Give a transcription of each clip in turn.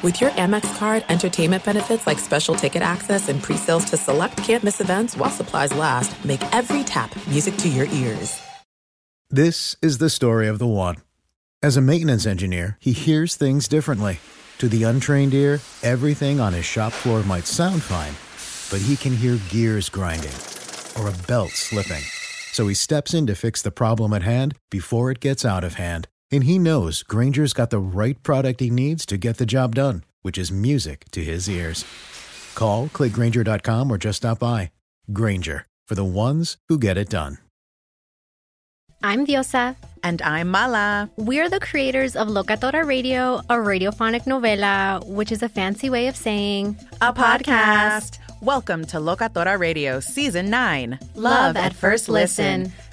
With your Amex card, entertainment benefits like special ticket access and pre-sales to select campus events while supplies last, make every tap music to your ears. This is the story of the one. As a maintenance engineer, he hears things differently. To the untrained ear, everything on his shop floor might sound fine, but he can hear gears grinding or a belt slipping. So he steps in to fix the problem at hand before it gets out of hand. And he knows Grainger's got the right product he needs to get the job done, which is music to his ears. Call, clickgrainger.com, or just stop by. Granger, for the ones who get it done. I'm Diosa. And I'm Mala. We're the creators of Locatora Radio, a radiophonic novela, which is a fancy way of saying a podcast. Welcome to Locatora Radio Season 9 Love, Love at First listen. listen.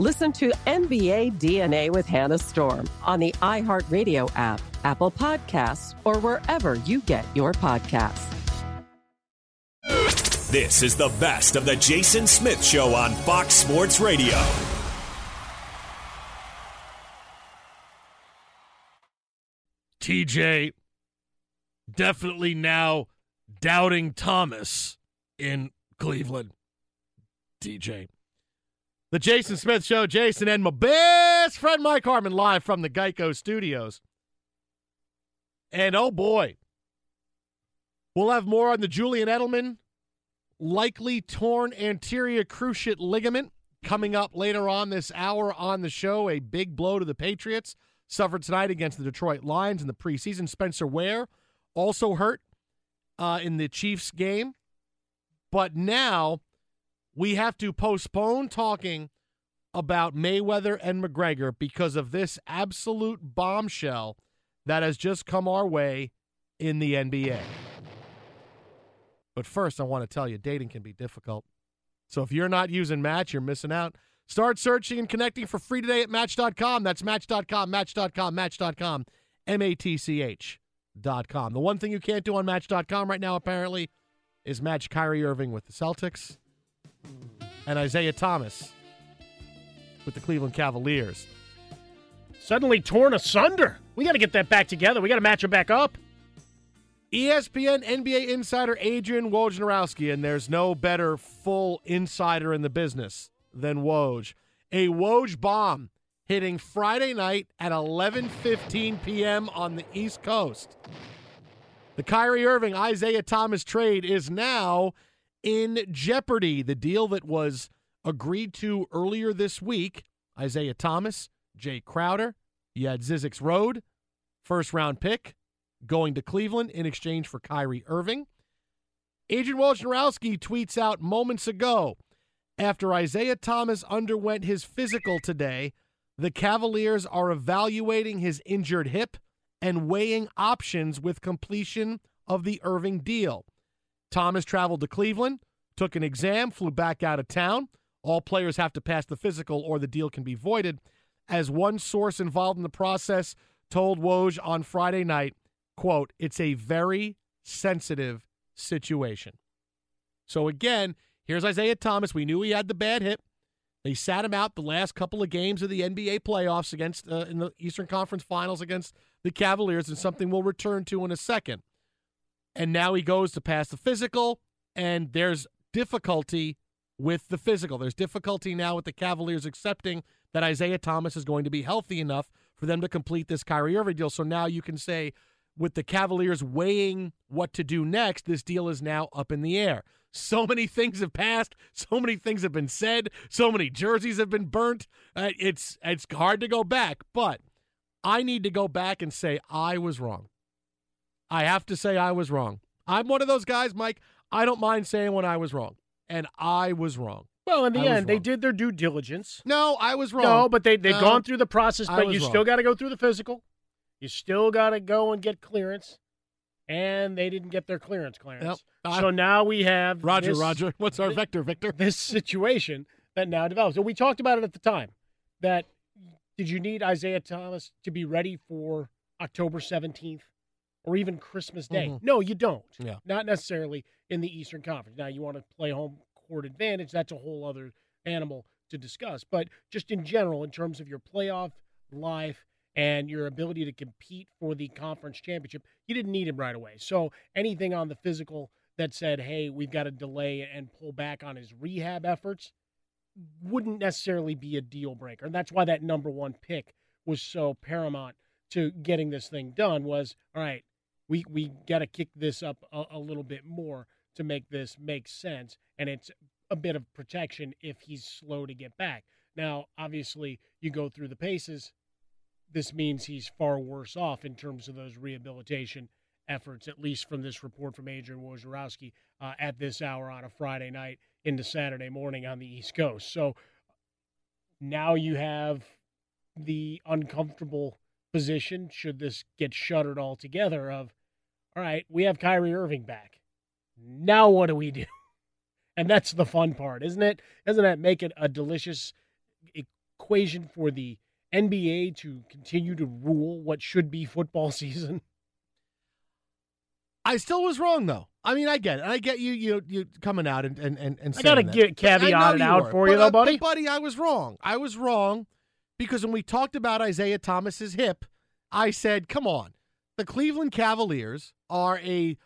Listen to NBA DNA with Hannah Storm on the iHeartRadio app, Apple Podcasts, or wherever you get your podcasts. This is the best of the Jason Smith Show on Fox Sports Radio. TJ definitely now doubting Thomas in Cleveland. TJ. The Jason Smith Show, Jason and my best friend Mike Harmon live from the Geico Studios. And oh boy, we'll have more on the Julian Edelman likely torn anterior cruciate ligament coming up later on this hour on the show. A big blow to the Patriots suffered tonight against the Detroit Lions in the preseason. Spencer Ware also hurt uh, in the Chiefs game. But now we have to postpone talking about Mayweather and McGregor because of this absolute bombshell that has just come our way in the NBA. But first, I want to tell you dating can be difficult. So if you're not using Match, you're missing out. Start searching and connecting for free today at Match.com. That's Match.com, Match.com, Match.com, M A T C H.com. The one thing you can't do on Match.com right now, apparently, is match Kyrie Irving with the Celtics and Isaiah Thomas with the Cleveland Cavaliers. Suddenly torn asunder. We got to get that back together. We got to match it back up. ESPN NBA insider Adrian Wojnarowski, and there's no better full insider in the business than Woj. A Woj bomb hitting Friday night at 11:15 p.m. on the East Coast. The Kyrie Irving Isaiah Thomas trade is now in jeopardy. The deal that was agreed to earlier this week Isaiah Thomas, Jae Crowder, you had Road, first round pick going to Cleveland in exchange for Kyrie Irving. Adrian Wojnarowski tweets out moments ago after Isaiah Thomas underwent his physical today, the Cavaliers are evaluating his injured hip and weighing options with completion of the Irving deal. Thomas traveled to Cleveland, took an exam, flew back out of town. All players have to pass the physical or the deal can be voided. As one source involved in the process told Woj on Friday night, quote, it's a very sensitive situation. So again, here's Isaiah Thomas. We knew he had the bad hip. They sat him out the last couple of games of the NBA playoffs against uh, in the Eastern Conference Finals against the the Cavaliers, and something we'll return to in a second. And now he goes to pass the physical, and there's difficulty with the physical. There's difficulty now with the Cavaliers accepting that Isaiah Thomas is going to be healthy enough for them to complete this Kyrie Irving deal. So now you can say, with the Cavaliers weighing what to do next, this deal is now up in the air. So many things have passed. So many things have been said. So many jerseys have been burnt. Uh, it's it's hard to go back, but I need to go back and say I was wrong. I have to say I was wrong. I'm one of those guys, Mike. I don't mind saying when I was wrong, and I was wrong. Well, in the I end, they did their due diligence. No, I was wrong. No, but they they've No, gone through the process, but you wrong. still got to go through the physical. You still got to go and get clearance, and they didn't get their clearance clearance. I- so now we have Roger, this- Roger. What's our thi- vector, Victor? This situation that now develops. And we talked about it at the time. That did you need Isaiah Thomas to be ready for October seventeenth or even Christmas Day? Mhm. No, you don't. Yeah. Not necessarily in the Eastern Conference. Now you want to play home court advantage. That's a whole other animal to discuss. But just in general, in terms of your playoff life and your ability to compete for the conference championship, you didn't need him right away. So anything on the physical that said, hey, we've got to delay and pull back on his rehab efforts wouldn't necessarily be a deal breaker. And that's why that number one pick was so paramount to getting this thing done was, all right, we, we got to kick this up a, a little bit more to make this make sense. And it's a bit of protection if he's slow to get back. Now, obviously, you go through the paces. This means he's far worse off in terms of those rehabilitation efforts, at least from this report from Adrian Wojnarowski uh, at this hour on a Friday night into Saturday morning on the East Coast. So now you have the uncomfortable position, should this get shuttered altogether, of, all right, we have Kyrie Irving back. Now what do we do? And that's the fun part, isn't it? Doesn't that make it a delicious equation for the NBA to continue to rule what should be football season? I still was wrong though. I mean, I get it. I get you you you coming out and and and, and I gotta that. get caveat it out were, for you, but, though, uh, but, buddy. buddy, I was wrong. I was wrong because when we talked about Isaiah Thomas's hip, I said, "Come on, the Cleveland Cavaliers are a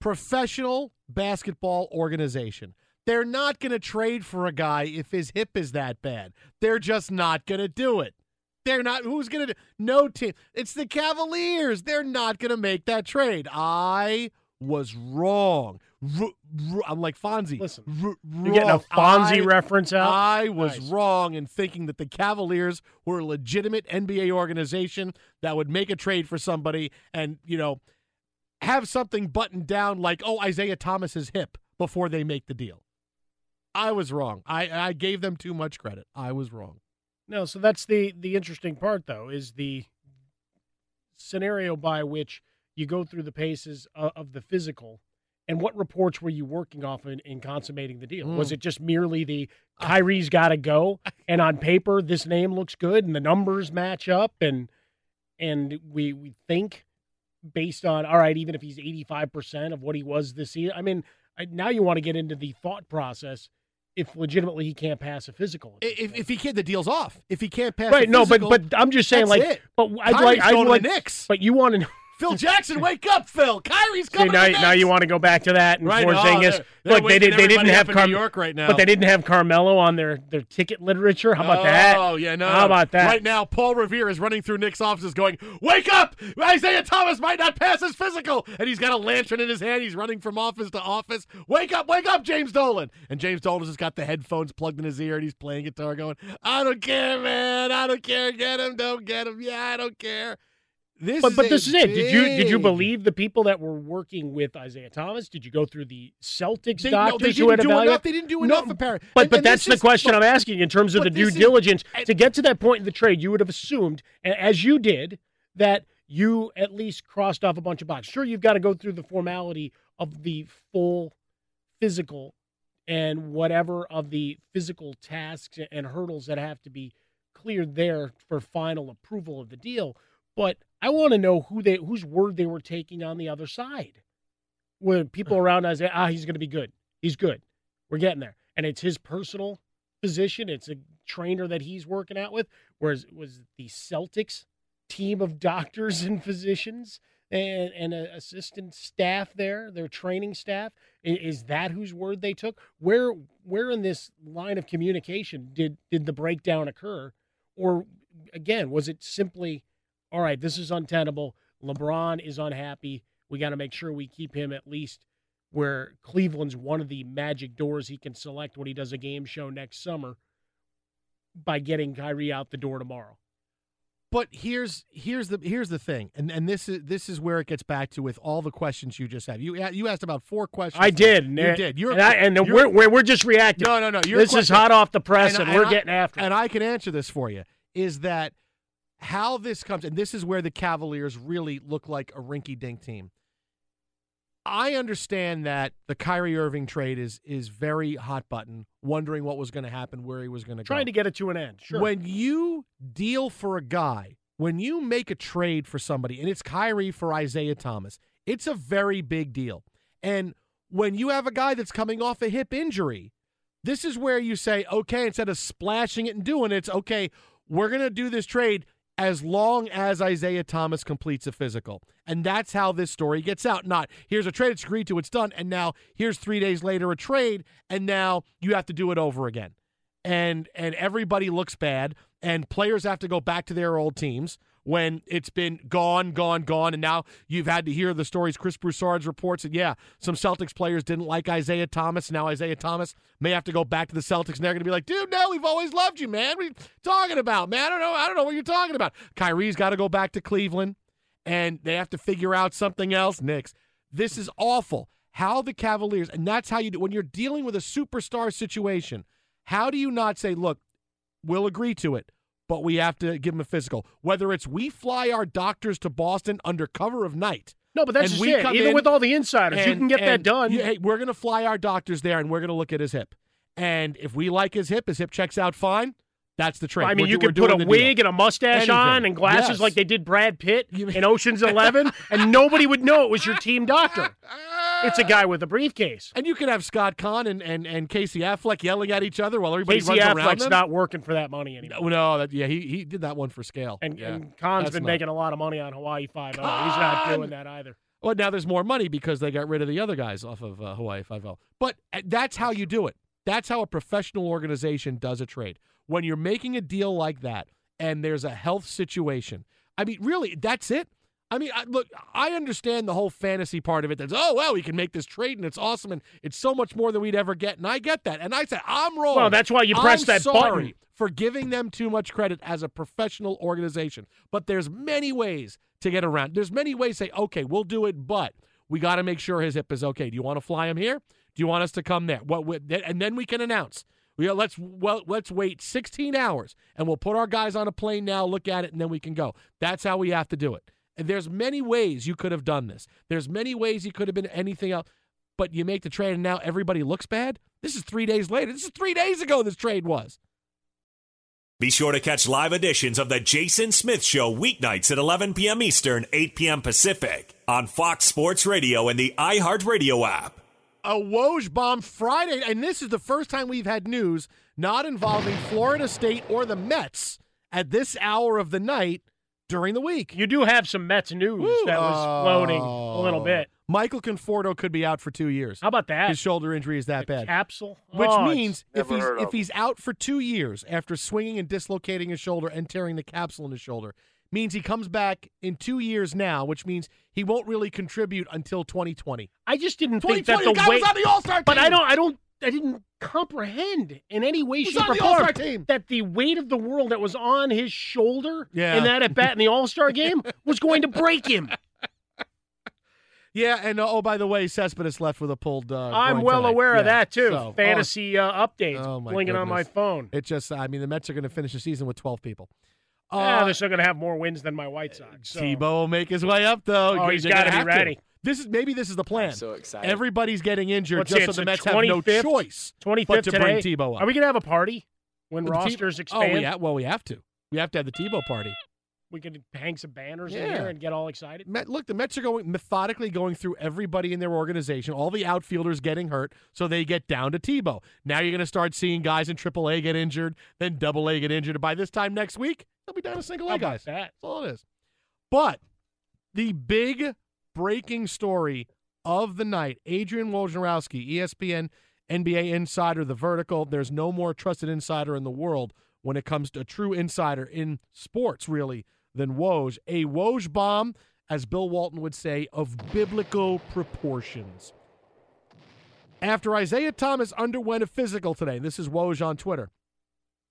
professional basketball organization. They're not going to trade for a guy if his hip is that bad. They're just not going to do it." They're not. Who's going to? No team. It's the Cavaliers. They're not going to make that trade. I was wrong. R- r- I'm like Fonzie. Listen, R- You're getting a. Fonzie I- reference out. I was Nice. wrong in thinking that the Cavaliers were a legitimate NBA organization that would make a trade for somebody and, you know, have something buttoned down like, oh, Isaiah Thomas's hip before they make the deal. I was wrong. I, I gave them too much credit. I was wrong. No, so that's the the interesting part though is the scenario by which you go through the paces of, of the physical and what reports were you working off in, in consummating the deal? Was Mm. it just merely the Kyrie's got to go and on paper this name looks good and the numbers match up and and we we think based on all right even if he's 85% of what he was this season. I mean, I- now you want to get into the thought process if legitimately he can't pass a physical. If, if he can't, the deal's off. If he can't pass, right, no, but but I'm just saying, like, it. but I'd Kyrie's like, I'd like, Knicks. but you want to know. Phil Jackson, wake up, Phil. Kyrie's See, coming now, to now you want to go back to that and Right, Porzingis. oh, they're- they're Look, they did. They didn't have Car- New York right now. but they didn't have Carmelo on their their ticket literature. How about oh, that? Oh, yeah, no. How about that? Right now, Paul Revere is running through Knicks offices going, Wake up! Isaiah Thomas might not pass his physical. And he's got a lantern in his hand. He's running from office to office. Wake up, wake up, James Dolan. And James Dolan has got the headphones plugged in his ear and he's playing guitar going, I don't care, man. I don't care. Get him, don't get him. Yeah, I don't care. This But but this is it. Did you did you believe the people that were working with Isaiah Thomas? Did you go through the Celtics They, no, doctors they who had didn't do evaluated? enough. They didn't do No, enough, apparently. But And- but and that's the is- question I'm asking in terms of the due is- diligence to get to that point in the trade. You would have assumed, as you did, that you at least crossed off a bunch of boxes. Sure, you've got to go through the formality of the full physical and whatever of the physical tasks and hurdles that have to be cleared there for final approval of the deal. But I want to know who they whose word they were taking on the other side. When people around us say, ah, he's going to be good. He's good. We're getting there. And it's his personal position. It's a trainer that he's working out with. Whereas it was the Celtics team of doctors and physicians and, and assistant staff there, their training staff? Is that whose word they took? Where where in this line of communication did did the breakdown occur? Or again, was it simply, all right, this is untenable. LeBron is unhappy. We got to make sure we keep him at least where Cleveland's one of the magic doors he can select when he does a game show next summer by getting Kyrie out the door tomorrow. But here's here's the here's the thing, and and this is this is where it gets back to with all the questions you just have. You you asked about four questions. I did. You and- did. You're and, I, and you're- we're, we're just reacting. No, no, no. This is hot off the press, and, I- we're I- getting after it. And I can answer this for you. Is that how this comes? And this is where the Cavaliers really look like a rinky-dink team. I understand that the Kyrie Irving trade is is very hot button, wondering what was going to happen, where he was going to go. Trying to get it to an end. Sure. When you deal for a guy, when you make a trade for somebody, and it's Kyrie for Isaiah Thomas, it's a very big deal. And when you have a guy that's coming off a hip injury, this is where you say, okay, instead of splashing it and doing it, it's okay, we're going to do this trade as long as Isaiah Thomas completes a physical. And that's how this story gets out. Not here's a trade, it's agreed to, it's done, and now here's three days later a trade, and now you have to do it over again and and everybody looks bad and players have to go back to their old teams when it's been gone gone gone and now you've had to hear the stories chris broussard's reports that yeah some celtics players didn't like isaiah thomas. Now isaiah thomas may have to go back to the celtics and they're going to be like dude no we've always loved you man. What are you talking about man? I don't know i don't know what you're talking about. Kyrie's got to go back to cleveland and they have to figure out something else Knicks. this is awful. How the cavaliers and that's how you do when you're dealing with a superstar situation how do you not say, look, we'll agree to it, but we have to give him a physical? Whether it's we fly our doctors to Boston under cover of night. no, but that's and just we it. come Even with all the insiders, you can get that done. you- hey, we're going to fly our doctors there and we're going to look at his hip. And if we like his hip, his hip checks out fine. That's the trick. I mean, We're you could put a the deal. wig and a mustache Anything. on and glasses Yes. like they did Brad Pitt in Ocean's Eleven, and nobody would know it was your team doctor. It's a guy with a briefcase. And you could have Scott Caan and, and, and Casey Affleck yelling at each other while everybody Casey runs around Affleck's them. not working for that money anymore. No, no, that, yeah, he, he did that one for scale. And, yeah. and Caan's That's been not- making a lot of money on Hawaii Five O. He's not doing that either. Well, now there's more money because they got rid of the other guys off of uh, Hawaii Five O. But uh, that's how you do it. That's how a professional organization does a trade. When you're making a deal like that, and there's a health situation. I mean, really, that's it. I mean, I, look, I understand the whole fantasy part of it. That's oh well, we can make this trade and it's awesome and it's so much more than we'd ever get, and I get that. And I said I'm wrong. Well, that's why you press that button. for giving them too much credit as a professional organization. But there's many ways to get around. There's many ways to say, okay, we'll do it, but we got to make sure his hip is okay. Do you want to fly him here? Do you want us to come there? What? what- And then we can announce. We let's well let's wait 16 hours and we'll put our guys on a plane now, look at it, and then we can go. That's how we have to do it. There's many ways you could have done this. There's many ways you could have been anything else. But you make the trade and now everybody looks bad. This is three days later. This is three days ago. This trade was. Be sure to catch live editions of The Jason Smith Show weeknights at 11 p.m. Eastern, 8 p.m. Pacific on Fox Sports Radio and the iHeartRadio app. a Woj bomb Friday, and this is the first time we've had news not involving Florida State or the Mets at this hour of the night during the week. You do have some Mets news Woo. that was floating a little Oh. bit. Michael Conforto could be out for two years. How about that? His shoulder injury is that bad. Capsule, Which Oh, means if he's if of. he's out for two years after swinging and dislocating his shoulder and tearing the capsule in his shoulder, means he comes back in two years now, which means he won't really contribute until 2020. I just didn't think that 2020, the the guy weight. was on the All-Star team. But I don't. I don't. I didn't comprehend in any way, shape, or form that the weight of the world that was on his shoulder Yeah. in that at bat in the All Star game was going to break him. Yeah, and uh, oh, by the way, Cespedes left with a pulled. Uh, I'm well today. aware of that too. so- Fantasy uh, updates Oh, my blinking on my phone. oh, it just, I mean, the Mets are going to finish the season with 12 people. yeah, Uh, they're still going to have more wins than my White Sox. So. Tebow will make his way up, though. Oh, he's They're gotta be ready. This is maybe this is the plan. so excited. Everybody's getting injured Let's just see, so it's the the Mets have no 25th choice 25th but to today. bring Tebow up. Are we going to have a party when The Te- rosters Oh, expand? we ha- well, we have to. We have to have the Tebow party. We could hang some banners in Yeah. here and get all excited. Met, look, the Mets are going methodically going through everybody in their organization, all the outfielders getting hurt, so they get down to Tebow. Now you're going to start seeing guys in AAA get injured, then Double A get injured. By this time next week, they'll be down to single How A about guys. that? That's all it is. But the big breaking story of the night Adrian Wojnarowski, ESPN NBA insider, the vertical. There's no more trusted insider in the world when it comes to a true insider in sports, really, than Woj. A Woj bomb, as Bill Walton would say, of biblical proportions. After Isaiah Thomas underwent a physical today, this is Woj on Twitter,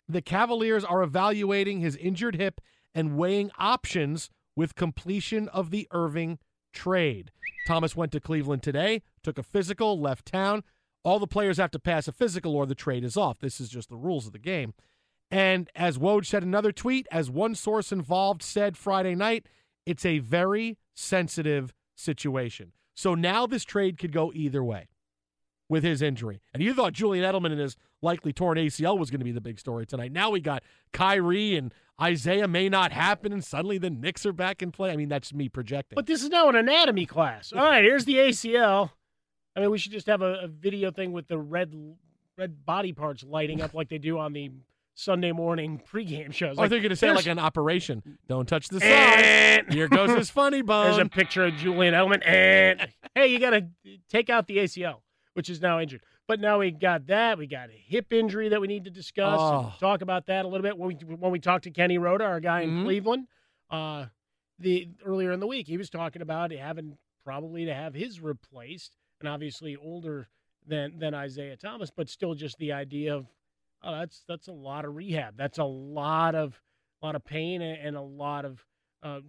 the Cavaliers are evaluating his injured hip and weighing options with completion of the Irving trade. Thomas went to Cleveland today, took a physical, left town. All the players have to pass a physical or the trade is off. This is just the rules of the game. And as Woj said another tweet, as one source involved said Friday night, it's a very sensitive situation. So now this trade could go either way with his injury. And you thought Julian Edelman and his likely torn ACL was going to be the big story tonight. Now we got Kyrie and Isaiah may not happen, and suddenly the Knicks are back in play. I mean, that's me projecting. But this is now an anatomy class. All right, here's the ACL. I mean, we should just have a, a video thing with the red red body parts lighting up like they do on the Sunday morning pregame shows. Oh, like, Like, they're going to say like an operation. Don't touch the side. Here goes his funny bone. There's a picture of Julian Edelman, and hey, you got to take out the ACL, which is now injured. But now we got that. We got a hip injury that we need to discuss. and Oh. talk about that a little bit when we when we talked to Kenny Roda, our guy in Mhm. Cleveland, uh, the earlier in the week. He was talking about having probably to have his replaced, and obviously older than than Isaiah Thomas, but still just the idea of oh, that's that's a lot of rehab. That's a lot of a lot of pain and, and a lot of uh,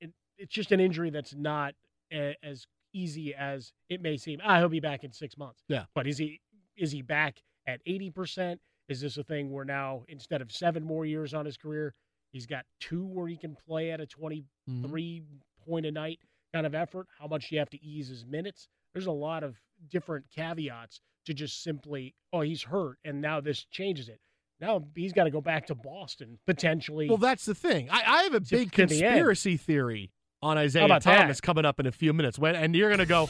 it, it's just an injury that's not a, as easy as it may seem. Ah, he'll be back in six months. Yeah. but is he is he back at eighty percent? Is this a thing where now instead of seven more years on his career, he's got two where he can play at a twenty Mhm. point a night kind of effort? How much do you have to ease his minutes? There's a lot of different caveats to just simply, oh, he's hurt, and now this changes it. Now he's got to go back to Boston potentially. Well, that's the thing. I, I have a big to the conspiracy theory on Isaiah about that? Thomas coming up in a few minutes. When, and you're going to go,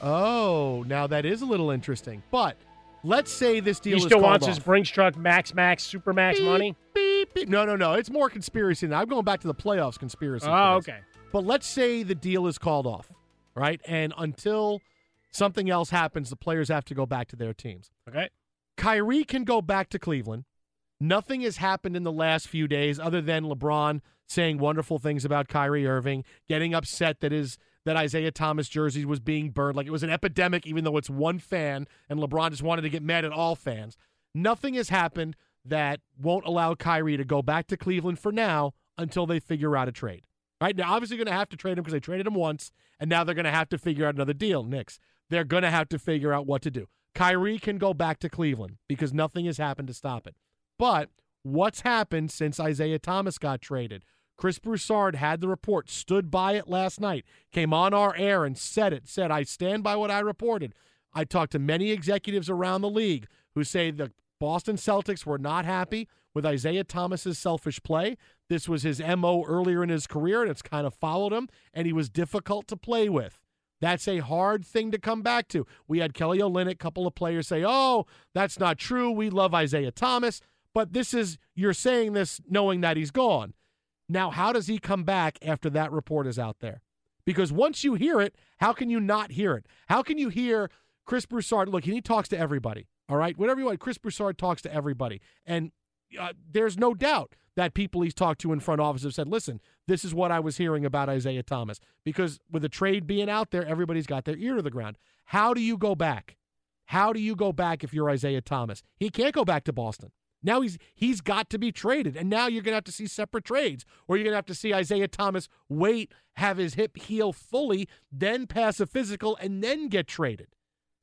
oh, now that is a little interesting. But let's say this deal he is still wants off. his Brinks truck max max super max Beep, money. beep, beep. No, no, no. It's more conspiracy than that. I'm going back to the playoffs conspiracy. Oh, okay. But let's say the deal is called off, right? And until something else happens, the players have to go back to their teams. Okay. Kyrie can go back to Cleveland. Nothing has happened in the last few days other than LeBron saying wonderful things about Kyrie Irving, getting upset that his that Isaiah Thomas jersey was being burned like it was an epidemic even though it's one fan and LeBron just wanted to get mad at all fans. Nothing has happened that won't allow Kyrie to go back to Cleveland for now until they figure out a trade. Right now, obviously, going to have to trade him because they traded him once, and now they're going to have to figure out another deal. Knicks, they're going to have to figure out what to do. Kyrie can go back to Cleveland because nothing has happened to stop it. But what's happened since Isaiah Thomas got traded? Chris Broussard had the report, stood by it last night, came on our air and said it, said, I stand by what I reported. I talked to many executives around the league who say the Boston Celtics were not happy with Isaiah Thomas's selfish play. This was his MO earlier in his career, and it's kind of followed him, and he was difficult to play with. That's a hard thing to come back to. We had Kelly Olynyk, a couple of players say, "Oh, that's not true. We love Isaiah Thomas." But this is you're saying this knowing that he's gone. Now, how does he come back after that report is out there? Because once you hear it, how can you not hear it? How can you hear Chris Broussard? Look, he talks to everybody. All right, whatever you want. Chris Broussard talks to everybody, and uh, there's no doubt that people he's talked to in front office have said, "Listen, this is what I was hearing about Isaiah Thomas." Because with the trade being out there, everybody's got their ear to the ground. How do you go back? How do you go back if you're Isaiah Thomas? He can't go back to Boston. Now he's he's got to be traded, and now you're going to have to see separate trades, or you're going to have to see Isaiah Thomas wait, have his hip heal fully, then pass a physical, and then get traded.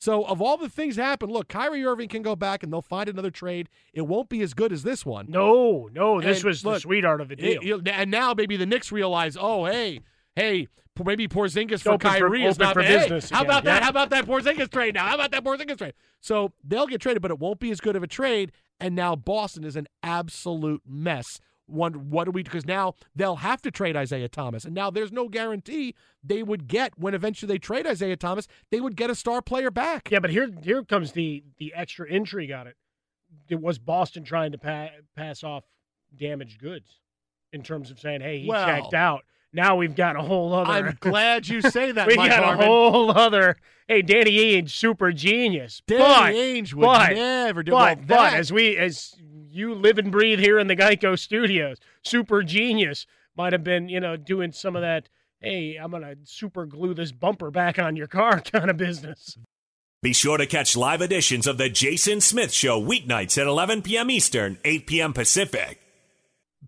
So of all the things that happen, look, Kyrie Irving can go back and they'll find another trade. It won't be as good as this one. No, no, this And was the sweetheart of the deal. It- you- and now maybe the Knicks realize, oh, hey, hey, maybe Porzingis for open for- Kyrie is not for. Hey, business how again. about that? How about that Porzingis trade now? How about that Porzingis trade? So they'll get traded, but it won't be as good of a trade. And now Boston is an absolute mess. One, what do we? Because now they'll have to trade Isaiah Thomas, and now there's no guarantee they would get when eventually they trade Isaiah Thomas. They would get a star player back. yeah, but here here comes the the extra intrigue on it. It was Boston trying to pa- pass off damaged goods in terms of saying, "Hey, he Well- checked out." Now we've got a whole other. I'm glad you say that. we Mike got Harmon. a whole other. Hey, Danny Ainge, super genius. Danny but, Ainge would but, never do but, well, but as we as you live and breathe here in the Geico Studios, super genius might have been you know doing some of that. Hey, I'm gonna super glue this bumper back on your car kind of business. Be sure to catch live editions of The Jason Smith Show weeknights at 11 p.m. Eastern, 8 p.m. Pacific.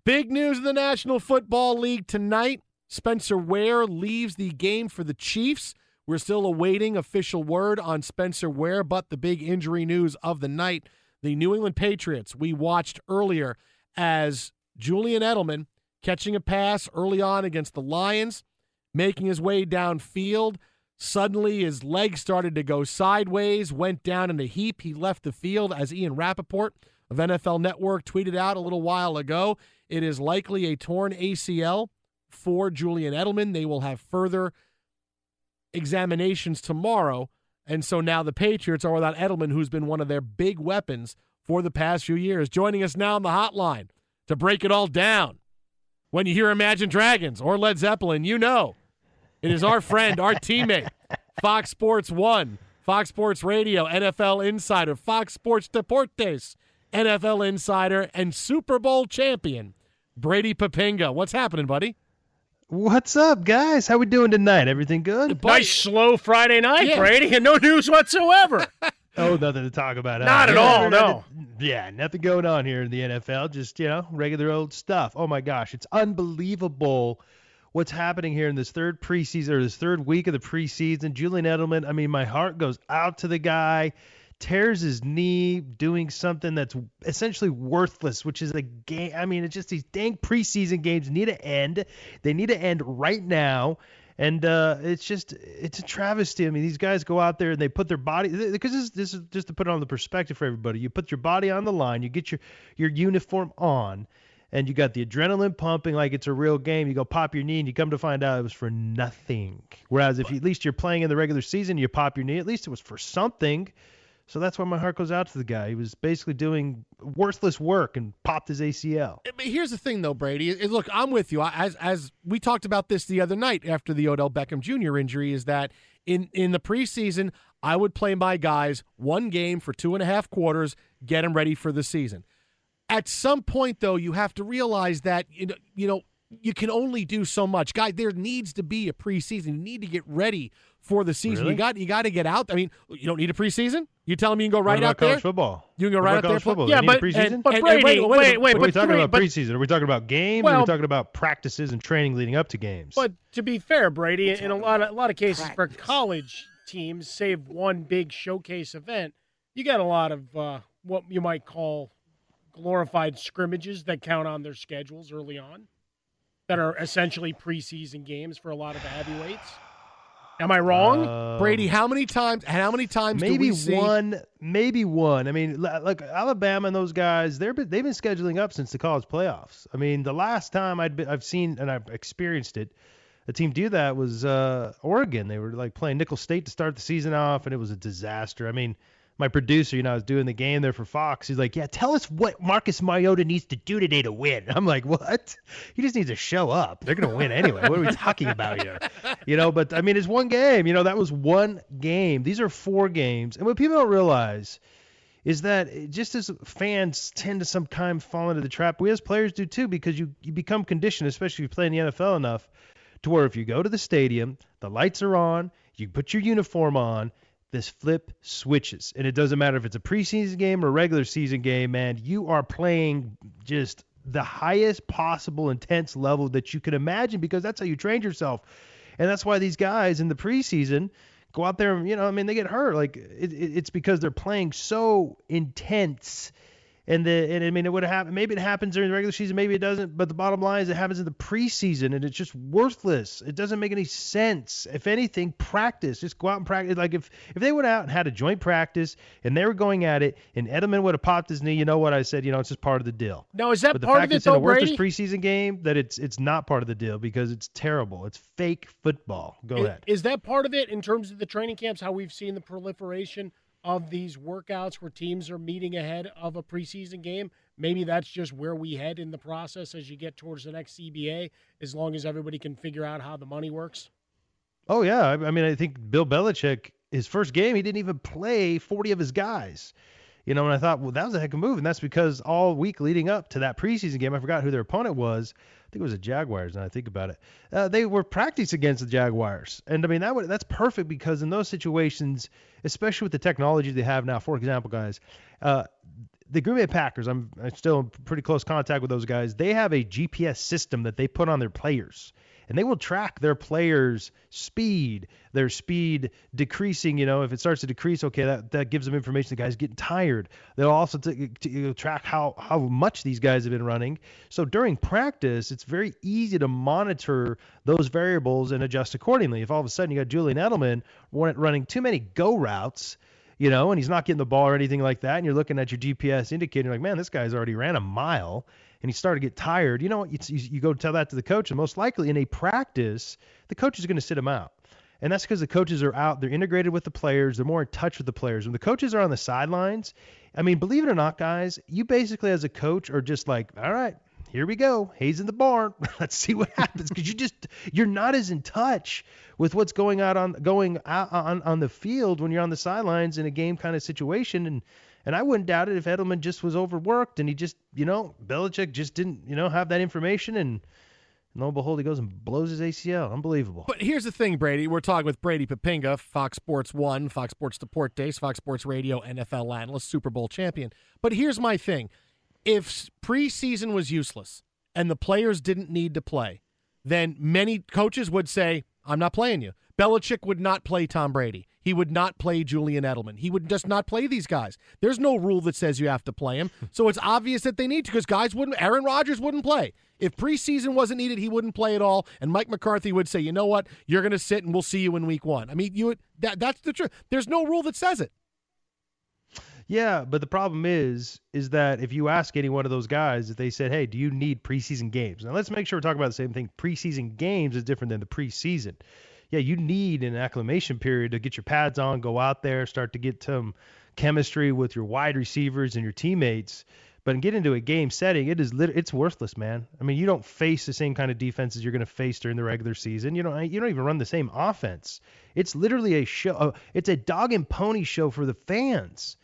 Big news in the National Football League tonight. Spencer Ware leaves the game for the Chiefs. We're still awaiting official word on Spencer Ware, but the big injury news of the night the New England Patriots, we watched earlier as Julian Edelman catching a pass early on against the Lions, making his way downfield. Suddenly, his leg started to go sideways, went down in a heap. He left the field, as Ian Rapoport of NFL Network tweeted out a little while ago. It is likely a torn ACL for Julian Edelman. They will have further examinations tomorrow. And so now the Patriots are without Edelman, who's been one of their big weapons for the past few years. Joining us now on the hotline to break it all down. When you hear Imagine Dragons or Led Zeppelin, you know it is our friend, our teammate, Fox Sports One, Fox Sports Radio, NFL Insider, Fox Sports Deportes, NFL Insider, and Super Bowl champion, Brady Poppinga. What's happening, buddy? What's up, guys? How we doing tonight? Everything good? Nice slow Friday night, Yeah. Brady, and no news whatsoever. Oh, nothing to talk about. huh? Not at Yeah, all, nothing- Yeah, nothing going on here in the NFL. Just you know, regular old stuff. Oh my gosh, it's unbelievable what's happening here in this third preseason or this third week of the preseason. Julian Edelman. I mean, my heart goes out to the guy. Tears his knee doing something that's essentially worthless, which is a game. I mean, it's just these dang preseason games need to end. They need to end right now. And uh, it's just it's a travesty. I mean, these guys go out there and they put their body because this, this is just to put it on the perspective for everybody. You put your body on the line, you get your your uniform on, and you got the adrenaline pumping like it's a real game. You go pop your knee, and you come to find out it was for nothing. Whereas if you, at least you're playing in the regular season, you pop your knee, at least it was for something. So that's why my heart goes out to the guy. He was basically doing worthless work and popped his ACL. But here's the thing, though, Brady. Look, I'm with you. As as we talked about this the other night after the Odell Beckham Jr. injury, is that in in the preseason, I would play my guys one game for two and a half quarters, get them ready for the season. At some point, though, you have to realize that you know you know you can only do so much, guys. There needs to be a preseason. You need to get ready for the season. Really? You got you got to get out. I mean, you don't need a preseason. You telling me you can go What right about out college there? football? You can go What right about out there. football? Yeah, but- preseason? and- but And- and Brady, wait, wait, wait, wait, wait, what are we talking Brady- about but- preseason? Are we talking about games? or are Well- we talking about practices and training leading up to games? But to be fair, Brady, in a lot of, a lot of cases for college teams, save one big showcase event, you got a lot of uh, what you might call glorified scrimmages that count on their schedules early on, that are essentially preseason games for a lot of the heavyweights. Am I wrong? Um, Brady, how many times? How many times? do maybe we see, one, maybe one. I mean, l- look, Alabama and those guys, they're been- they've been scheduling up since the college playoffs. I mean, the last time I'd been, I've seen and I've experienced it, a team do that was uh, Oregon. They were like playing Nicholls State to start the season off, and it was a disaster. I mean, my producer, you know, I was doing the game there for Fox. He's like, "Yeah, tell us what Marcus Mariota needs to do today to win." I'm like, "What? He just needs to show up. They're gonna win anyway. What are we talking about here?" You know, but I mean, it's one game. You know, that was one game. These are four games, and what people don't realize is that just as fans tend to sometimes fall into the trap, we as players do too, because you you become conditioned, especially if you play in the NFL enough, to where if you go to the stadium, the lights are on, you put your uniform on, this flip switches. And it doesn't matter if it's a preseason game or a regular season game, man, you are playing just the highest possible intense level that you can imagine because that's how you train yourself. And that's why these guys in the preseason go out there and, you know, I mean, they get hurt. Like, it, it, it's because they're playing so intense. And the and I mean it would happen. Maybe it happens during the regular season, maybe it doesn't. But the bottom line is it happens in the preseason, and it's just worthless. It doesn't make any sense. If anything, practice. Just go out and practice. Like if if they went out and had a joint practice and they were going at it, and Edelman would have popped his knee, you know what I said? You know, it's just part of the deal. now, is that But the part fact of it, it's in a worthless Brady? preseason game, that it's it's not part of the deal because it's terrible. It's fake football. Go Is- ahead. Is that part of it in terms of the training camps? How we've seen the proliferation of these workouts where teams are meeting ahead of a preseason game. Maybe that's just where we head in the process as you get towards the next CBA, as long as everybody can figure out how the money works. Oh yeah, I, mean, I think Bill Belichick, his first game, he didn't even play 40 of his guys. You know, and I thought, well, that was a heck of a move, and that's because all week leading up to that preseason game, I forgot who their opponent was. I think it was the Jaguars. Now I think about it, uh, they were practicing against the Jaguars, and I mean that would that's perfect because in those situations, especially with the technology they have now, for example, guys, uh, the Green Bay Packers, I'm, I'm still in pretty close contact with those guys. They have a GPS system that they put on their players and they will track their players' speed, their speed decreasing. You know, if it starts to decrease, okay, that, that gives them information. The guy's getting tired. They'll also t- t- track how how much these guys have been running. So during practice, it's very easy to monitor those variables and adjust accordingly. If all of a sudden you got Julian Edelman running too many go routes you know, and he's not getting the ball or anything like that, and you're looking at your GPS indicator, like, man, this guy's already ran a mile, and he started to get tired, you know what? You, you go tell that to the coach, and most likely in a practice, the coach is going to sit him out. And that's because the coaches are out, they're integrated with the players, they're more in touch with the players. When the coaches are on the sidelines, I mean, believe it or not, guys, you basically as a coach are just like, all right, here we go. Hayes in the barn. Let's see what happens because you just you're not as in touch with what's going out on going out on on the field when you're on the sidelines in a game kind of situation and and I wouldn't doubt it if Edelman just was overworked and he just, you know, Belichick just didn't, you know, have that information and lo and behold, he goes and blows his ACL. Unbelievable. But here's the thing, Brady. We're talking with Brady Poppinga, Fox Sports One, Fox Sports Deportes, Fox Sports Radio, NFL analyst, Super Bowl champion. But here's my thing: if preseason was useless and the players didn't need to play, then many coaches would say, "I'm not playing you." Belichick would not play Tom Brady. He would not play Julian Edelman. He would just not play these guys. There's no rule that says you have to play him. So it's obvious that they need to because guys wouldn't, Aaron Rodgers wouldn't play. If preseason wasn't needed, he wouldn't play at all. And Mike McCarthy would say, you know what? You're going to sit and we'll see you in week one. I mean, you would, that that's the truth. There's no rule that says it. Yeah, but the problem is, is that if you ask any one of those guys, if they said, "Hey, do you need preseason games?" Now let's make sure we're talking about the same thing. Preseason games is different than the preseason yeah, you need an acclimation period to get your pads on, go out there, start to get some chemistry with your wide receivers and your teammates. But get into a game setting, it is lit- it's worthless, man. I mean, you don't face the same kind of defenses you're going to face during the regular season. You don't you don't even run the same offense. It's literally a show. Uh, it's a dog and pony show for the fans.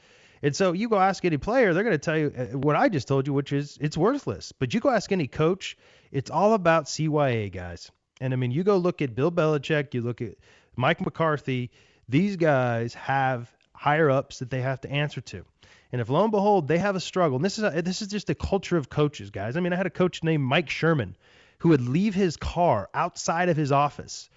And so you go ask any player, they're going to tell you uh, what I just told you, which is it's worthless. But you go ask any coach, it's all about CYA, guys. And I mean, you go look at Bill Belichick, you look at Mike McCarthy, these guys have higher ups that they have to answer to. And if lo and behold, they have a struggle, and this is a, this is just a culture of coaches, guys. I mean, I had a coach named Mike Sherman who would leave his car outside of his office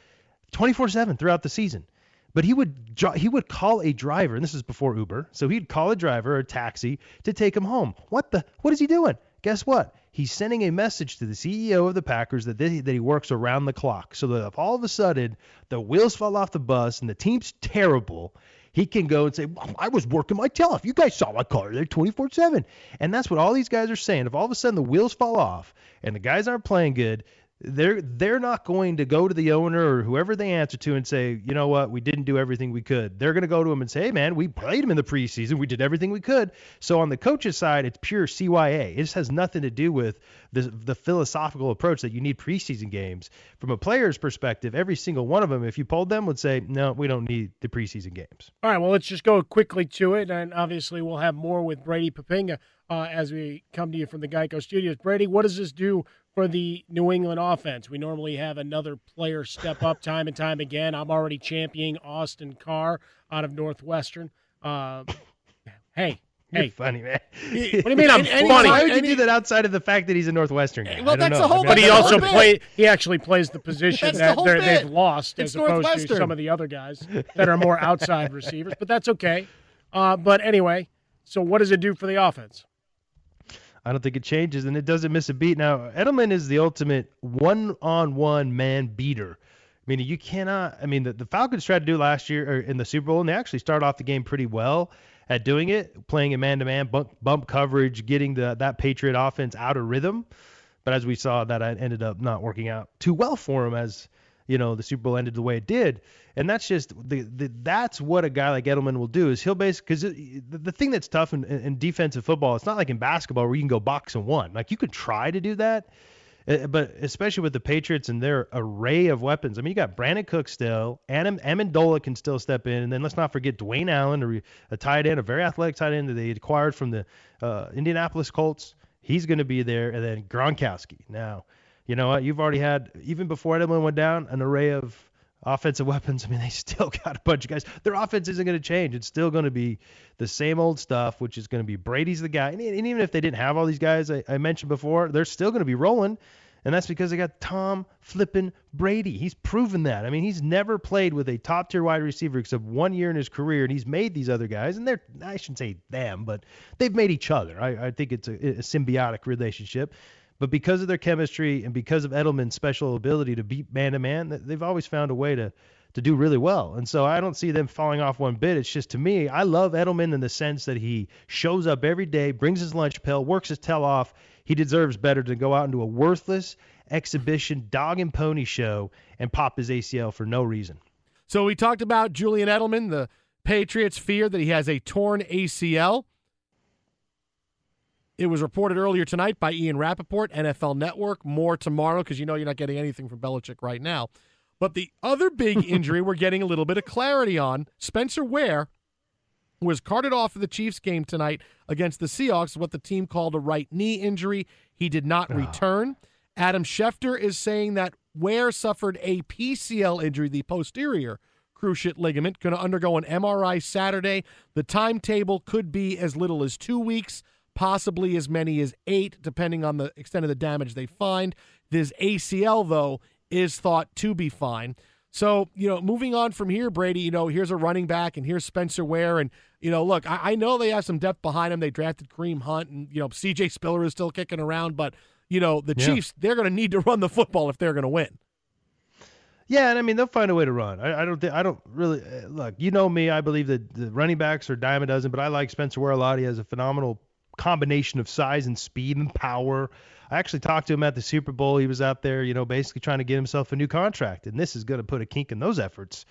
24/7 throughout the season. But he would he would call a driver, and this is before Uber, so he'd call a driver or a taxi to take him home. What the? What is he doing? Guess what? he's sending a message to the CEO of the Packers that, that he works around the clock. So that if all of a sudden the wheels fall off the bus and the team's terrible, he can go and say, I was working my tail off. You guys saw my car there 24 7. And that's what all these guys are saying. If all of a sudden the wheels fall off and the guys aren't playing good, they're they're not going to go to the owner or whoever they answer to and say, you know what, we didn't do everything we could. They're going to go to him and say, hey man, we played him in the preseason, we did everything we could. So on the coach's side, it's pure CYA. It just has nothing to do with the the philosophical approach that you need preseason games. From a player's perspective, every single one of them, if you polled them, would say, no, we don't need the preseason games. All right, well let's just go quickly to it, and obviously we'll have more with Brady Poppinga uh, as we come to you from the Geico Studios. Brady, what does this do for the New England offense? We normally have another player step up time and time again. I'm already championing Austin Carr out of Northwestern. Uh, hey, you're hey, funny man. What do you mean I'm Any- funny? Why would you Any- do that outside of the fact that he's a Northwestern guy? Well, I don't that's know. the whole- I mean, But he also whole play. He actually plays the position That's the that they're, bit. they've lost, It's as opposed to some of the other guys that are more outside receivers. But that's okay. Uh, but anyway, so what does it do for the offense? I don't think it changes, and it doesn't miss a beat. Now, Edelman is the ultimate one-on-one man beater. I mean, you cannot. I mean, the, the Falcons tried to do last year in the Super Bowl, and they actually started off the game pretty well at doing it, playing a man-to-man bump, bump coverage, getting the that Patriot offense out of rhythm. But as we saw, that ended up not working out too well for him as you know the Super Bowl ended the way it did. And that's just the, the that's what a guy like Edelman will do is he'll basically because the, the thing that's tough in, in defensive football, it's not like in basketball where you can go box and one. Like you can try to do that, uh, but especially with the Patriots and their array of weapons. I mean, you got Brandon Cook still, and Amendola can still step in, and then let's not forget Dwayne Allen, a tight end, a very athletic tight end that they acquired from the uh, Indianapolis Colts. He's going to be there, and then Gronkowski. Now, you know what? You've already had even before Edelman went down an array of offensive weapons. I mean, they still got a bunch of guys. Their offense isn't going to change. It's still going to be the same old stuff, which is going to be Brady's the guy. And, and even if they didn't have all these guys I, I mentioned before, they're still going to be rolling. And that's because they got Tom flipping Brady. He's proven that. I mean, he's never played with a top tier wide receiver except one year in his career, and he's made these other guys, and they're I shouldn't say them, but they've made each other. I, I think it's a, a symbiotic relationship. But because of their chemistry and because of Edelman's special ability to beat man to man, they've always found a way to to do really well. And so I don't see them falling off one bit. It's just to me, I love Edelman in the sense that he shows up every day, brings his lunch pail, works his tail off. He deserves better to go out into a worthless exhibition dog and pony show and pop his ACL for no reason. So we talked about Julian Edelman, the Patriots fear that he has a torn ACL. It was reported earlier tonight by Ian Rapoport, NFL Network. More tomorrow because you know you're not getting anything from Belichick right now. But the other big injury we're getting a little bit of clarity on Spencer Ware was carted off of the Chiefs game tonight against the Seahawks, what the team called a right knee injury. He did not oh. return. Adam Schefter is saying that Ware suffered a PCL injury, the posterior cruciate ligament, going to undergo an MRI Saturday. The timetable could be as little as two weeks possibly as many as eight, depending on the extent of the damage they find. This ACL, though, is thought to be fine. So, you know, moving on from here, Brady, you know, here's a running back and here's Spencer Ware. And, you know, look, I, I know they have some depth behind them. They drafted Kareem Hunt and, you know, CJ Spiller is still kicking around. But, you know, the yeah. Chiefs, they're going to need to run the football if they're going to win. Yeah, and I mean they'll find a way to run. I, I don't think I don't really uh, look. You know me. I believe that the running backs are dime a dozen, but I like Spencer Ware a lot. He has a phenomenal combination of size and speed and power. I actually talked to him at the Super Bowl. He was out there, you know, basically trying to get himself a new contract, and this is going to put a kink in those efforts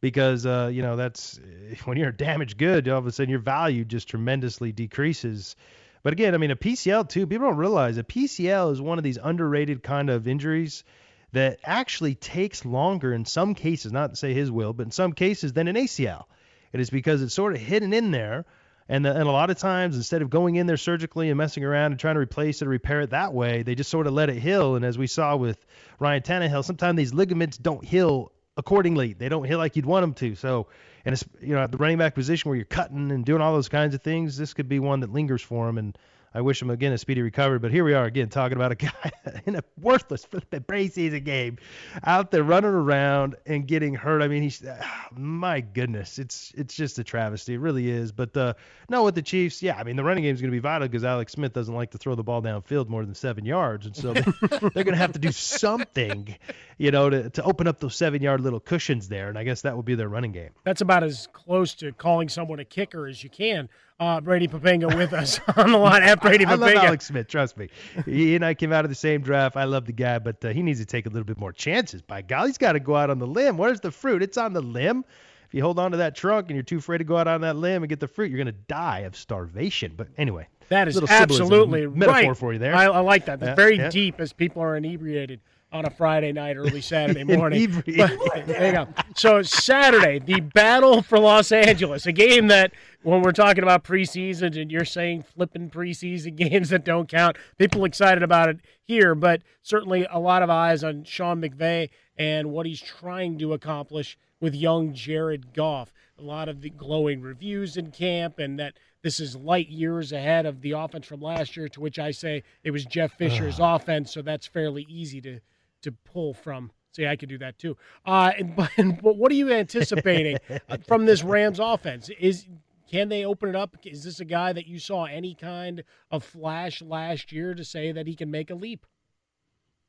because uh, you know that's when you're damaged good, all of a sudden your value just tremendously decreases. But again, I mean a PCL too. People don't realize a PCL is one of these underrated kind of injuries that actually takes longer in some cases, not to say his will, but in some cases than an ACL. It is because it's sort of hidden in there and, the, and a lot of times, instead of going in there surgically and messing around and trying to replace it or repair it that way, they just sort of let it heal. And as we saw with Ryan Tannehill, sometimes these ligaments don't heal accordingly. They don't heal like you'd want them to. So, and it's you know at the running back position where you're cutting and doing all those kinds of things, this could be one that lingers for him. And I wish him again a speedy recovery. But here we are again talking about a guy in a worthless preseason game, out there running around and getting hurt. I mean, he's my goodness, it's it's just a travesty. It really is. But uh, no, with the Chiefs, yeah, I mean the running game is going to be vital because Alex Smith doesn't like to throw the ball downfield more than seven yards, and so they're, they're going to have to do something, you know, to to open up those seven yard little cushions there. And I guess that would be their running game. That's about as close to calling someone a kicker as you can uh, Brady Poppinga with us on the line at Brady I, I love Alex Smith. Trust me. He and I came out of the same draft. I love the guy, but uh, he needs to take a little bit more chances. By golly, he's got to go out on the limb. Where's the fruit? It's on the limb. If you hold on to that trunk and you're too afraid to go out on that limb and get the fruit, you're going to die of starvation. But anyway, that is absolutely metaphor right. for you there. I, I like that. That's yeah, very yeah. deep as people are inebriated on a Friday night, early Saturday morning. but, there you go. So Saturday, the battle for Los Angeles, a game that when we're talking about preseason and you're saying flipping preseason games that don't count, people excited about it here, but certainly a lot of eyes on Sean McVay and what he's trying to accomplish with young Jared Goff. A lot of the glowing reviews in camp and that this is light years ahead of the offense from last year, to which I say it was Jeff Fisher's offense, so that's fairly easy to to pull from. See, I could do that too. Uh, and, but, but what are you anticipating from this Rams offense? Is can they open it up? Is this a guy that you saw any kind of flash last year to say that he can make a leap?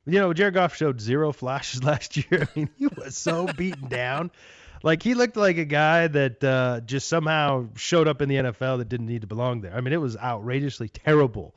You know, Jared Goff showed zero flashes last year. I mean, he was so beaten down. Like he looked like a guy that uh, just somehow showed up in the NFL that didn't need to belong there. I mean, it was outrageously terrible.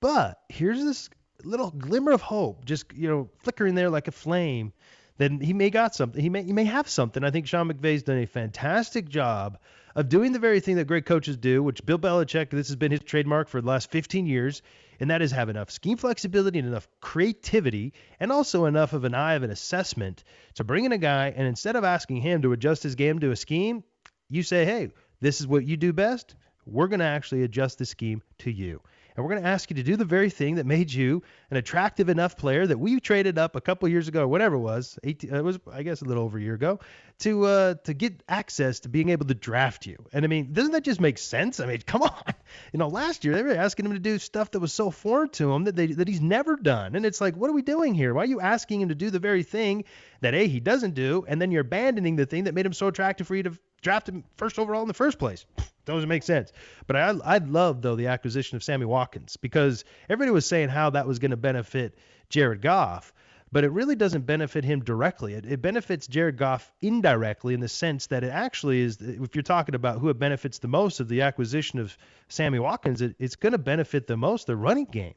But here's this little glimmer of hope, just you know, flickering there like a flame, then he may got something. He may he may have something. I think Sean McVay's done a fantastic job of doing the very thing that great coaches do, which Bill Belichick, this has been his trademark for the last 15 years, and that is have enough scheme flexibility and enough creativity and also enough of an eye of an assessment to bring in a guy and instead of asking him to adjust his game to a scheme, you say, hey, this is what you do best. We're going to actually adjust the scheme to you and we're going to ask you to do the very thing that made you an attractive enough player that we traded up a couple years ago, whatever it was, 18, it was I guess a little over a year ago, to uh, to get access to being able to draft you. And I mean, doesn't that just make sense? I mean, come on. You know, last year they were asking him to do stuff that was so foreign to him that they that he's never done, and it's like, what are we doing here? Why are you asking him to do the very thing that a he doesn't do, and then you're abandoning the thing that made him so attractive for you to draft him first overall in the first place? Doesn't make sense. But I I love though the acquisition of Sammy Watkins because everybody was saying how that was going to benefit Jared Goff, but it really doesn't benefit him directly. It, it benefits Jared Goff indirectly in the sense that it actually is if you're talking about who it benefits the most of the acquisition of Sammy Watkins, it, it's going to benefit the most the running game.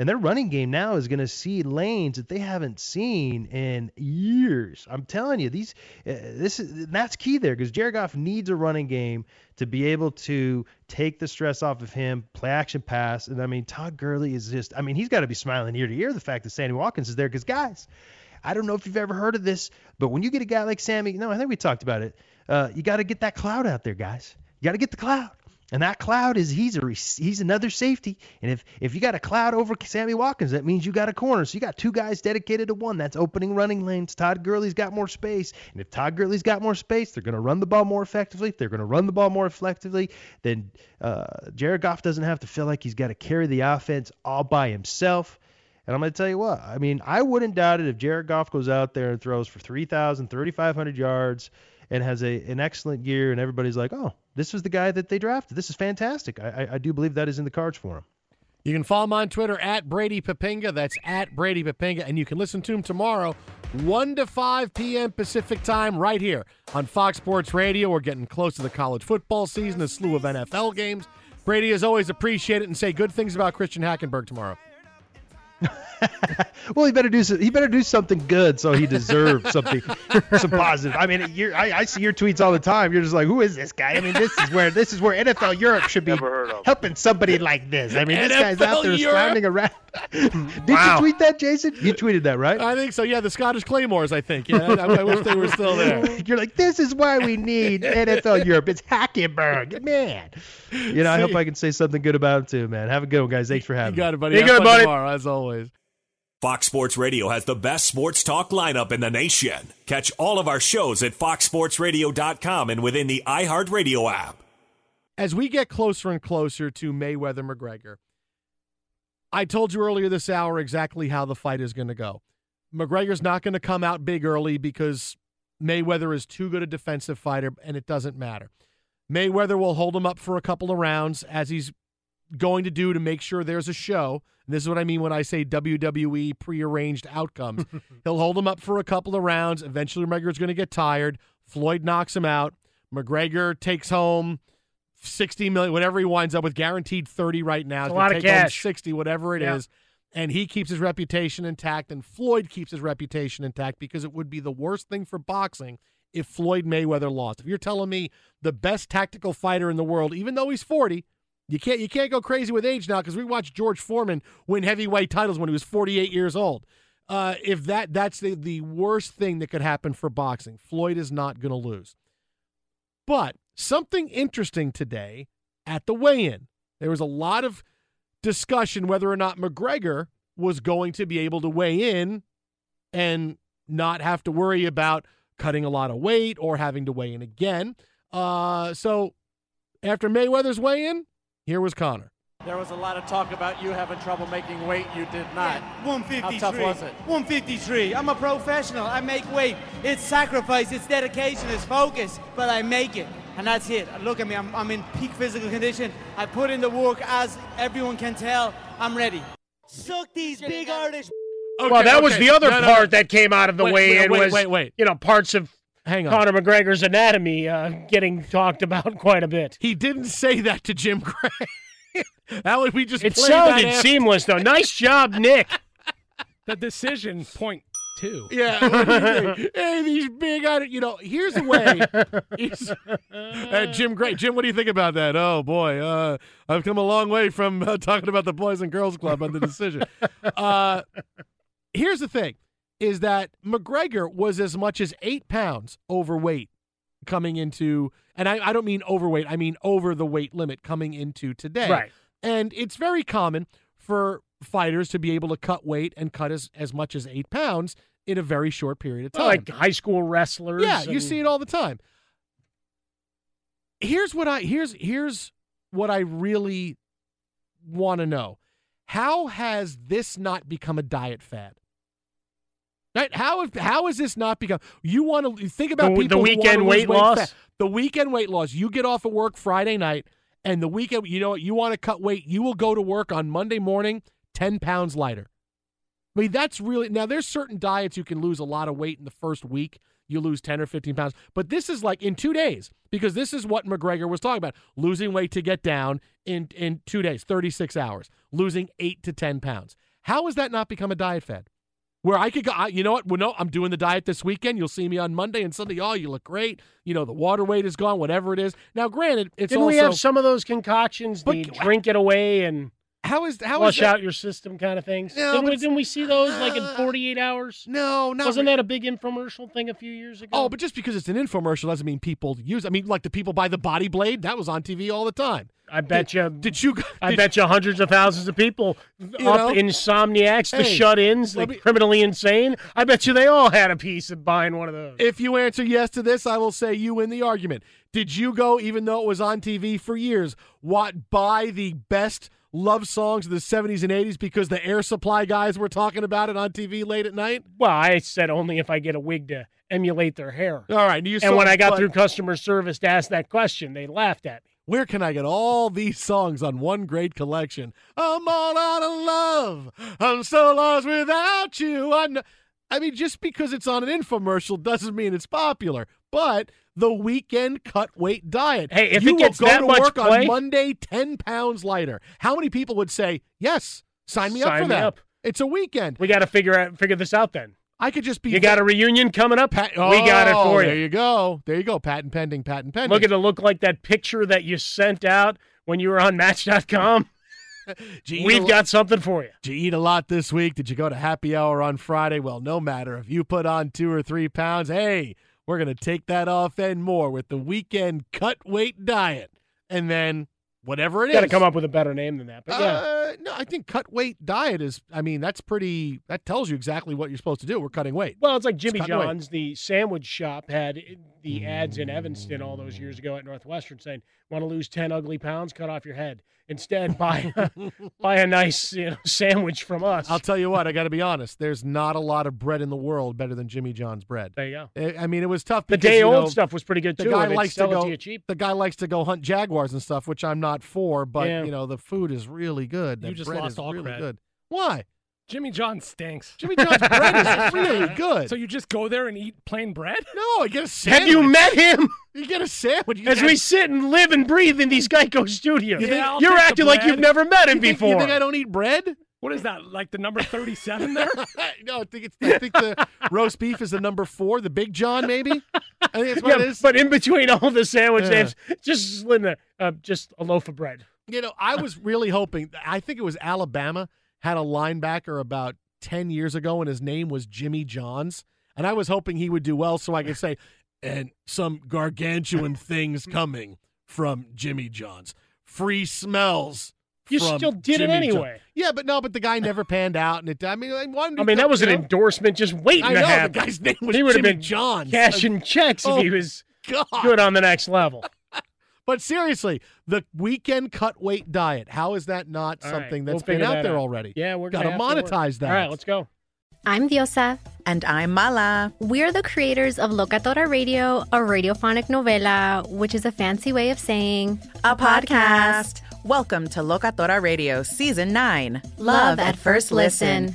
And their running game now is going to see lanes that they haven't seen in years. I'm telling you, these uh, this is that's key there because Jared Goff needs a running game to be able to take the stress off of him, play action pass. And I mean, Todd Gurley is just, I mean, he's got to be smiling ear to ear the fact that Sammy Watkins is there because guys. I don't know if you've ever heard of this, but when you get a guy like Sammy, no, I think we talked about it. Uh, you got to get that cloud out there, guys. You got to get the cloud. And that cloud is he's a he's another safety. And if if you got a cloud over Sammy Watkins, that means you got a corner. So you got two guys dedicated to one. That's opening running lanes. Todd Gurley's got more space. And if Todd Gurley's got more space, they're going to run the ball more effectively. If they're going to run the ball more effectively, then uh, Jared Goff doesn't have to feel like he's got to carry the offense all by himself. And I'm going to tell you what, I mean, I wouldn't doubt it if Jared Goff goes out there and throws for 3,000, 3,500 yards and has a an excellent year, and everybody's like, oh, this was the guy that they drafted. This is fantastic. I, I, I do believe that is in the cards for him. You can follow him on Twitter at Brady Poppinga. That's at Brady Poppinga. And you can listen to him tomorrow, 1 to 5 p.m. Pacific time, right here on Fox Sports Radio. We're getting close to the college football season, a slew of NFL games. Brady, as always, appreciate it and say good things about Christian Hackenberg tomorrow. well, he better do he better do something good so he deserves something some positive. I mean, I, I see your tweets all the time. You're just like, who is this guy? I mean, this is where this is where NFL Europe should be helping somebody like this. I mean, this guy's out there Europe. around. Did wow. you tweet that, Jason? You tweeted that, right? I think so. Yeah, the Scottish Claymores. I think. Yeah, I, I wish they were still there. You're like, this is why we need NFL Europe. It's Hackenberg, man. You know, see, I hope I can say something good about him too, man. Have a good one, guys. Thanks for having you me. Got it, buddy. You got it, buddy. Tomorrow, as always. Fox Sports Radio has the best sports talk lineup in the nation. Catch all of our shows at foxsportsradio.com and within the iHeartRadio app. As we get closer and closer to Mayweather McGregor, I told you earlier this hour exactly how the fight is going to go. McGregor's not going to come out big early because Mayweather is too good a defensive fighter and it doesn't matter. Mayweather will hold him up for a couple of rounds as he's going to do to make sure there's a show. And this is what I mean when I say WWE prearranged outcomes. He'll hold him up for a couple of rounds. Eventually, McGregor's going to get tired. Floyd knocks him out. McGregor takes home 60 million, whatever he winds up with, guaranteed 30 right now. It's a lot of cash. 60, whatever it yeah. is, And he keeps his reputation intact, and Floyd keeps his reputation intact because it would be the worst thing for boxing if Floyd Mayweather lost. If you're telling me the best tactical fighter in the world, even though he's 40, you can't you can't go crazy with age now because we watched George Foreman win heavyweight titles when he was 48 years old. Uh, if that that's the the worst thing that could happen for boxing, Floyd is not going to lose. But something interesting today at the weigh-in, there was a lot of discussion whether or not McGregor was going to be able to weigh in and not have to worry about cutting a lot of weight or having to weigh in again. Uh, so after Mayweather's weigh-in, here was Conor. There was a lot of talk about you having trouble making weight. You did not. Yeah, 153. How tough was it? 153. I'm a professional. I make weight. It's sacrifice. It's dedication. It's focus. But I make it. And that's it. Look at me. I'm, I'm in peak physical condition. I put in the work as everyone can tell. I'm ready. Suck these big artists. Okay, well, that okay. was the other no, no, part no. that came out of the weigh-in wait, was, wait, wait. you know, parts of Hang on. Conor McGregor's anatomy uh, getting talked about quite a bit. He didn't say that to Jim Gray. that would we just. It sounded seamless though. Nice job, Nick. the decision point too. Yeah. what do you think? hey, these big, I- you know, here's a way. here's- uh, Jim Gray. Jim, what do you think about that? Oh, boy. Uh, I've come a long way from uh, talking about the Boys and Girls Club on the decision. uh, here's the thing is that McGregor was as much as eight pounds overweight coming into, and I, I don't mean overweight, I mean over the weight limit coming into today. Right. And it's very common for fighters to be able to cut weight and cut as, as much as eight pounds in a very short period of time. Like high school wrestlers. Yeah, you see it all the time. Here's what I here's here's what I really want to know. How has this not become a diet fad? Right? How have, how has this not become? You want to think about The- the people wanna weekend weight loss? The weekend weight loss. You get off of work Friday night, and the weekend. You know what? You want to cut weight. You will go to work on Monday morning ten pounds lighter. I mean, that's really now. There's certain diets you can lose a lot of weight in the first week. You lose ten or fifteen pounds, but this is like in two days because this is what McGregor was talking about: losing weight to get down in in two days, thirty six hours, losing eight to ten pounds. How has that not become a diet fad? Where I could go, I, you know what? Well, no, I'm doing the diet this weekend. You'll see me on Monday and Sunday. Oh, you look great. You know the water weight is gone. Whatever it is. Now, granted, it's Didn't also we have some of those concoctions? But- the drink it away and how is how flush is out your system kind of things. No, didn't, we, didn't we see those like in Uh, 48 hours? No, not Wasn't re- that a big infomercial thing a few years ago? Oh, but just because it's an infomercial doesn't mean people use. I mean, like the people buy the body blade that was on TV all the time. I bet you. Did you? I did- bet you hundreds of thousands of people up know? insomniacs, the Hey, shut-ins, the me- criminally insane. I bet you they all had a piece of buying one of those. If you answer yes to this, I will say you win the argument. Did you go, even though it was on TV for years, what buy the best love songs of the 70s and 80s because the air supply guys were talking about it on TV late at night? Well, I said only if I get a wig to emulate their hair. All right. You and when I got through customer service to ask that question, they laughed at me. Where can I get all these songs on one great collection? I'm all out of love. I'm so lost without you. I, kn- I mean, just because it's on an infomercial doesn't mean it's popular. But the weekend cut weight diet. Hey, if you it gets will go that to much work play- on Monday, ten pounds lighter. How many people would say yes? Sign me up for me that. up. It's a weekend. We got to figure out figure this out then. I could just be. You got a reunion coming up? Pat- we got it Oh, for There you. you go. There you go. Patent pending. Patent pending. Look at it look like that picture that you sent out when you were on Match.com. You We've got something for you. Did you eat a lot this week? Did you go to happy hour on Friday? Well, no matter. If you put on two or three pounds, hey, we're going to take that off and more with the weekend cut weight diet. And then whatever it Got to is. come up with a better name than that. But yeah. Uh, Uh, no, I think cut weight diet is, I mean, that's pretty, that tells you exactly what you're supposed to do. We're cutting weight. Well, it's like Jimmy weight. John's, the sandwich shop, had the ads in Evanston all those years ago at Northwestern saying, "Want to lose ten ugly pounds? Cut off your head. Instead, buy buy a nice you know, sandwich from us." I'll tell you what, I got to be honest. There's not a lot of bread in the world better than Jimmy John's bread. there you go. I I mean, it was tough. The because, day you old know, stuff was pretty good too. the guy likes to go. to cheap. The guy likes to go hunt jaguars and stuff, which I'm not for. But Yeah. you know, the food is really good. You just bread lost is all really cred. good. Why? Jimmy John stinks. Jimmy John's bread is really good. So you just go there and eat plain bread? no, I get a sandwich. Have you met him? You get a sandwich. You As get- we sit and live and breathe in these Geico studios, You think- I'll you're take the acting like bread. you've never met him you think, before. You think I don't eat bread? What is that? Like the number 37 there? no, I think it's. I think the roast beef is the number four. The Big John, maybe. I think that's what yeah, it is. but in between all the sandwich Yeah. names, just there, uh, just a loaf of bread. You know, I was really hoping. I think it was Alabama had a linebacker about ten years ago, and his name was Jimmy Johns, and I was hoping he would do well, so I could say, and some gargantuan things coming from Jimmy Johns, free smells. You still did it Jimmy John- anyway. Yeah, but no, but the guy never panned out, and it. I mean, I wanted. I mean, that was an endorsement just waiting I to know happen. the guy's name was he would have been Johns. cashing checks Oh, if he oh, was God. good on the next level. But seriously, the weekend cut weight diet. How is that not All right, something we'll that's been out that there out. already? Yeah, we're got gonna to have to work. monetize that. All right, let's go. I'm Diosa. And I'm Mala. We're the creators of Locatora Radio, a radiophonic novela, which is a fancy way of saying A podcast. Welcome to Locatora Radio Season 9 Love at First Listen.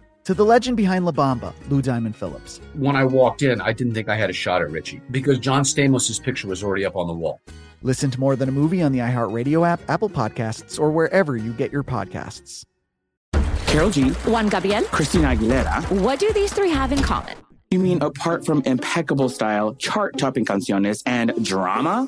To the legend behind La Bamba, Lou Diamond Phillips. When I walked in, I didn't think I had a shot at Richie because John Stamos' picture was already up on the wall. Listen to More Than a Movie on the iHeartRadio app, Apple Podcasts, or wherever you get your podcasts. Karol G. Juan Gabriel. Christina Aguilera. What do these three have in common? You mean apart from impeccable style, chart topping canciones, and drama?